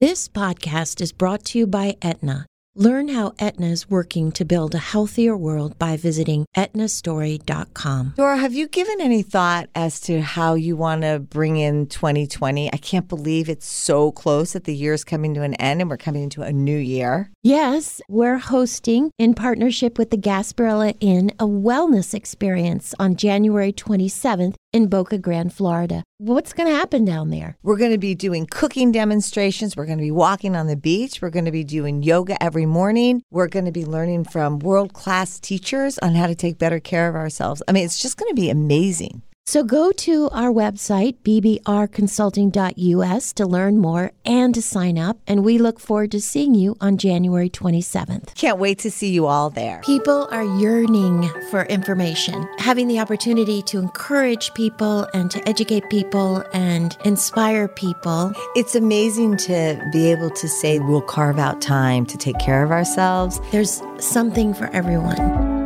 This podcast is brought to you by Aetna. Learn how Aetna is working to build a healthier world by visiting aetnastory.com. Dora, have you given any thought as to how you want to bring in 2020? I can't believe it's so close that the year is coming to an end and we're coming into a new year. Yes, we're hosting, in partnership with the Gasparilla Inn, a wellness experience on January 27th in Boca Grande, Florida. What's going to happen down there? We're going to be doing cooking demonstrations. We're going to be walking on the beach. We're going to be doing yoga every morning. We're going to be learning from world class teachers on how to take better care of ourselves. I mean, it's just going to be amazing. So go to our website, bbrconsulting.us, to learn more and to sign up. And we look forward to seeing you on January 27th. Can't wait to see you all there. People are yearning for information. Having the opportunity to encourage people and to educate people and inspire people. It's amazing to be able to say we'll carve out time to take care of ourselves. There's something for everyone.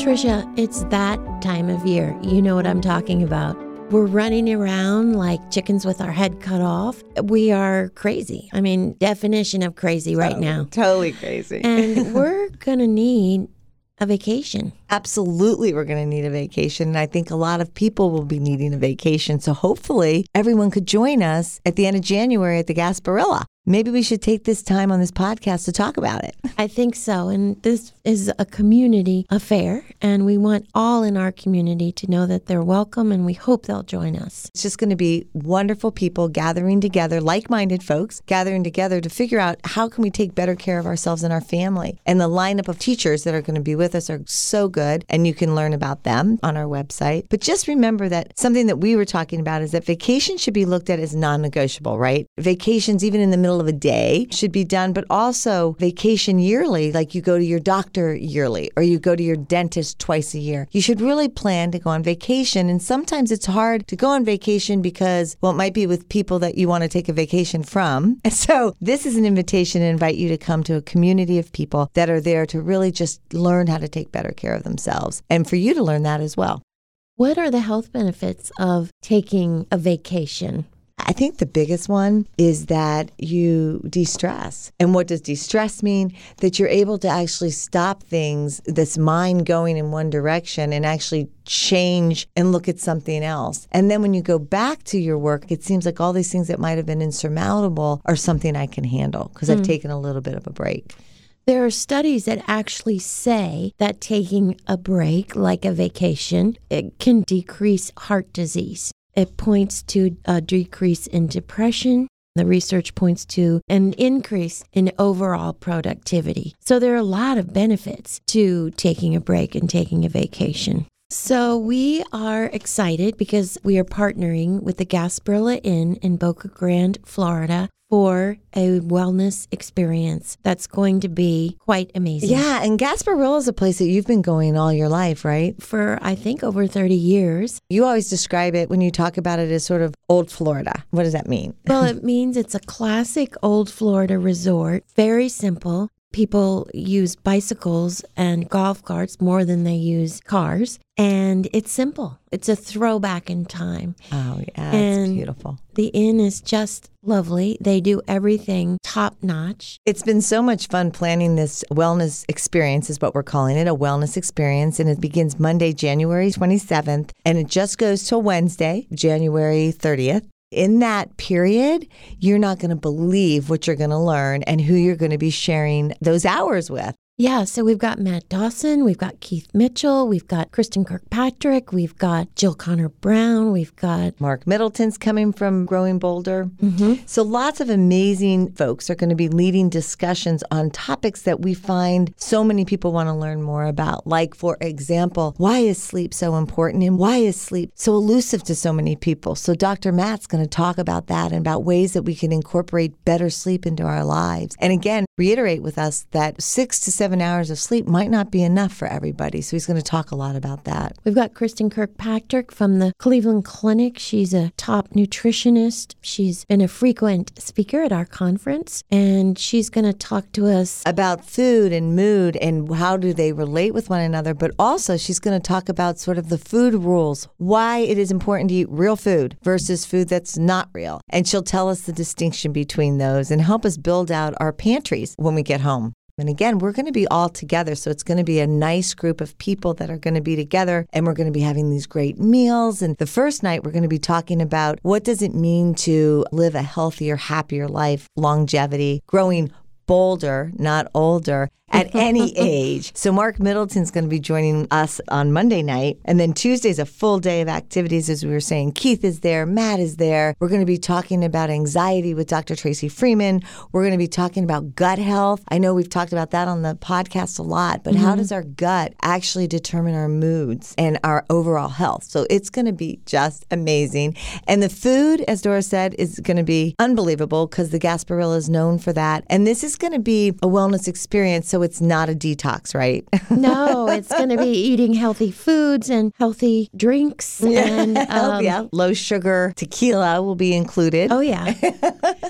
Trisha, it's that time of year. You know what I'm talking about. We're running around like chickens with our head cut off. We are crazy. I mean, definition of crazy right totally, now. Totally crazy. And we're going to need a vacation. Absolutely, we're going to need a vacation. And I think a lot of people will be needing a vacation. So hopefully, everyone could join us at the end of January at the Gasparilla maybe we should take this time on this podcast to talk about it. I think so. And this is a community affair, and we want all in our community to know that they're welcome, and we hope they'll join us. It's just going to be wonderful people gathering together, like-minded folks gathering together to figure out how can we take better care of ourselves and our family. And the lineup of teachers that are going to be with us are so good, and you can learn about them on our website. But just remember that something that we were talking about is that vacation should be looked at as non-negotiable, right? Vacations, even in the middle of a day should be done, but also vacation yearly, like you go to your doctor yearly or you go to your dentist twice a year. You should really plan to go on vacation. And sometimes it's hard to go on vacation because, well, it might be with people that you want to take a vacation from. And so this is an invitation to invite you to come to a community of people that are there to really just learn how to take better care of themselves and for you to learn that as well. What are the health benefits of taking a vacation? I think the biggest one is that you de stress. And what does de stress mean? That you're able to actually stop things, this mind going in one direction, and actually change and look at something else. And then when you go back to your work, it seems like all these things that might have been insurmountable are something I can handle because mm. I've hmm. taken a little bit of a break. There are studies that actually say that taking a break, like a vacation, it can decrease heart disease. It points to a decrease in depression. The research points to an increase in overall productivity. So there are a lot of benefits to taking a break and taking a vacation. So we are excited because we are partnering with the Gasparilla Inn in Boca Grande, Florida for a wellness experience that's going to be quite amazing. Yeah, and Gasparilla is a place that you've been going all your life, right? For I think over 30 years. You always describe it when you talk about it as sort of old Florida. What does that mean? well, it means it's a classic old Florida resort, very simple. People use bicycles and golf carts more than they use cars. And it's simple. It's a throwback in time. Oh, yeah. And it's beautiful. The inn is just lovely. They do everything top notch. It's been so much fun planning this wellness experience, is what we're calling it a wellness experience. And it begins Monday, January 27th, and it just goes till Wednesday, January 30th in that period, you're not going to believe what you're going to learn and who you're going to be sharing those hours with. Yeah, so we've got Matt Dawson, we've got Keith Mitchell, we've got Kristin Kirkpatrick, we've got Jill Conner Brown, we've got Mark Middleton's coming from Growing Bolder. Mm-hmm. So lots of amazing folks are going to be leading discussions on topics that we find so many people want to learn more about. Like, for example, why is sleep so important and why is sleep so elusive to so many people? So Dr. Matt's going to talk about that and about ways that we can incorporate better sleep into our lives. And again, reiterate with us that six to seven seven hours of sleep might not be enough for everybody. So he's going to talk a lot about that. We've got Kristin Kirkpatrick from the Cleveland Clinic. She's a top nutritionist. She's been a frequent speaker at our conference, and she's going to talk to us about food and mood and how do they relate with one another. But also, she's going to talk about sort of the food rules, why it is important to eat real food versus food that's not real. And she'll tell us the distinction between those and help us build out our pantries when we get home. And again, we're going to be all together. So it's going to be a nice group of people that are going to be together and we're going to be having these great meals. And the first night, we're going to be talking about what does it mean to live a healthier, happier life, longevity, growing bolder, not older, at any age. So Mark Middleton's going to be joining us on Monday night. And then Tuesday's a full day of activities, as we were saying. Keith is there, Matt is there. We're going to be talking about anxiety with Dr. Tracy Freeman. We're going to be talking about gut health. I know we've talked about that on the podcast a lot, but mm-hmm. how does our gut actually determine our moods and our overall health? So it's going to be just amazing. And the food, as Dora said, is going to be unbelievable because the Gasparilla is known for that. And this is going to be a wellness experience. So it's not a detox, right? no, it's going to be eating healthy foods and healthy drinks. And um, yeah, low sugar tequila will be included. Oh, yeah.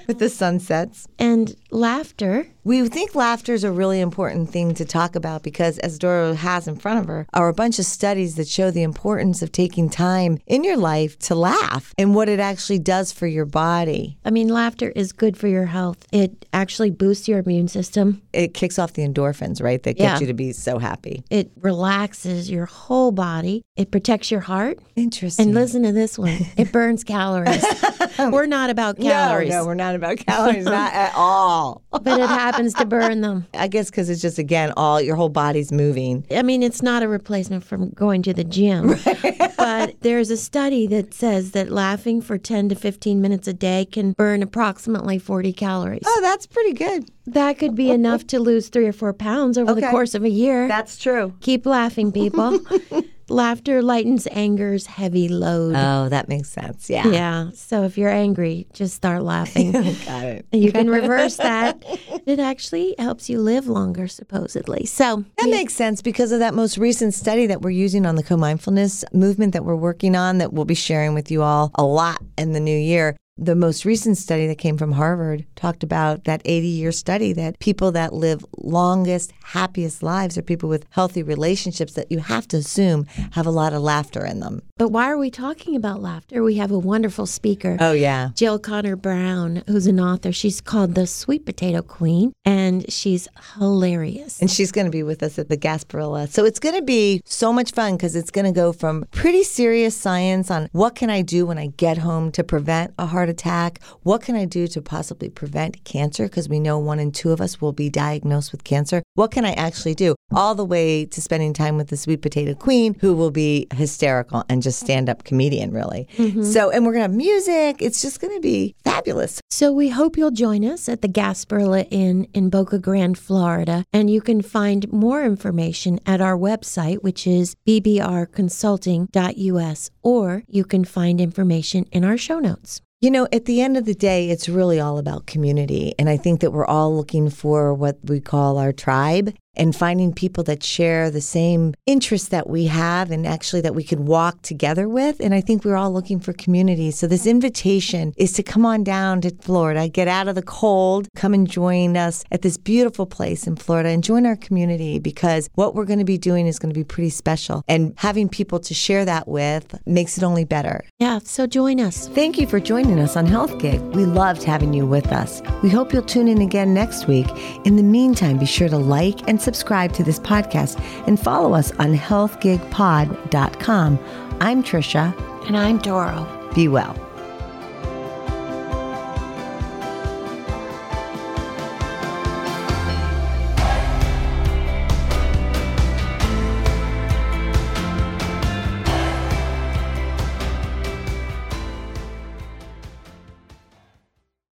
With the sunsets. And laughter. We think laughter is a really important thing to talk about because, as Dora has in front of her, are a bunch of studies that show the importance of taking time in your life to laugh and what it actually does for your body. I mean, laughter is good for your health. It actually boosts your immune system. It kicks off the endorphins, right? That get you to be so happy. It relaxes your whole body. It protects your heart. Interesting. And listen to this one it burns calories. Oh. we're not about calories. No, no, we're not about calories, not at all. but it happens to burn them. I guess because it's just, again, all your whole body's moving. I mean, it's not a replacement from going to the gym. Right. but there's a study that says that laughing for 10 to 15 minutes a day can burn approximately 40 calories. Oh, that's pretty good. That could be enough to lose three or four pounds over okay. the course of a year. That's true. Keep laughing, people. Laughter lightens anger's heavy load. Oh, that makes sense. Yeah. Yeah. So if you're angry, just start laughing. Got it. You can reverse that. It actually helps you live longer, supposedly. So that yeah. makes sense because of that most recent study that we're using on the co mindfulness movement that we're working on that we'll be sharing with you all a lot in the new year the most recent study that came from Harvard talked about that 80 year study that people that live longest, happiest lives are people with healthy relationships that you have to assume have a lot of laughter in them. But why are we talking about laughter? We have a wonderful speaker. Oh, yeah. Jill Conner Brown, who's an author. She's called the Sweet Potato Queen, and she's hilarious. And she's going to be with us at the Gasparilla. So it's going to be so much fun because it's going to go from pretty serious science on what can I do when I get home to prevent a heart attack? What can I do to possibly prevent cancer? Because we know one in two of us will be diagnosed with cancer. What can I actually do? All the way to spending time with the sweet potato queen, who will be hysterical and just stand up comedian, really. Mm-hmm. So, and we're going to have music. It's just going to be fabulous. So, we hope you'll join us at the Gasparilla Inn in Boca Grande, Florida. And you can find more information at our website, which is bbrconsulting.us, or you can find information in our show notes. You know, at the end of the day, it's really all about community. And I think that we're all looking for what we call our tribe and finding people that share the same interests that we have and actually that we could walk together with. And I think we're all looking for community. So this invitation is to come on down to Florida, get out of the cold, come and join us at this beautiful place in Florida and join our community because what we're going to be doing is going to be pretty special. And having people to share that with makes it only better. Yeah, so join us. Thank you for joining us on Health Gig. We loved having you with us. We hope you'll tune in again next week. In the meantime, be sure to like and subscribe to this podcast and follow us on healthgigpod.com. I'm Trisha. And I'm Doro. Be well.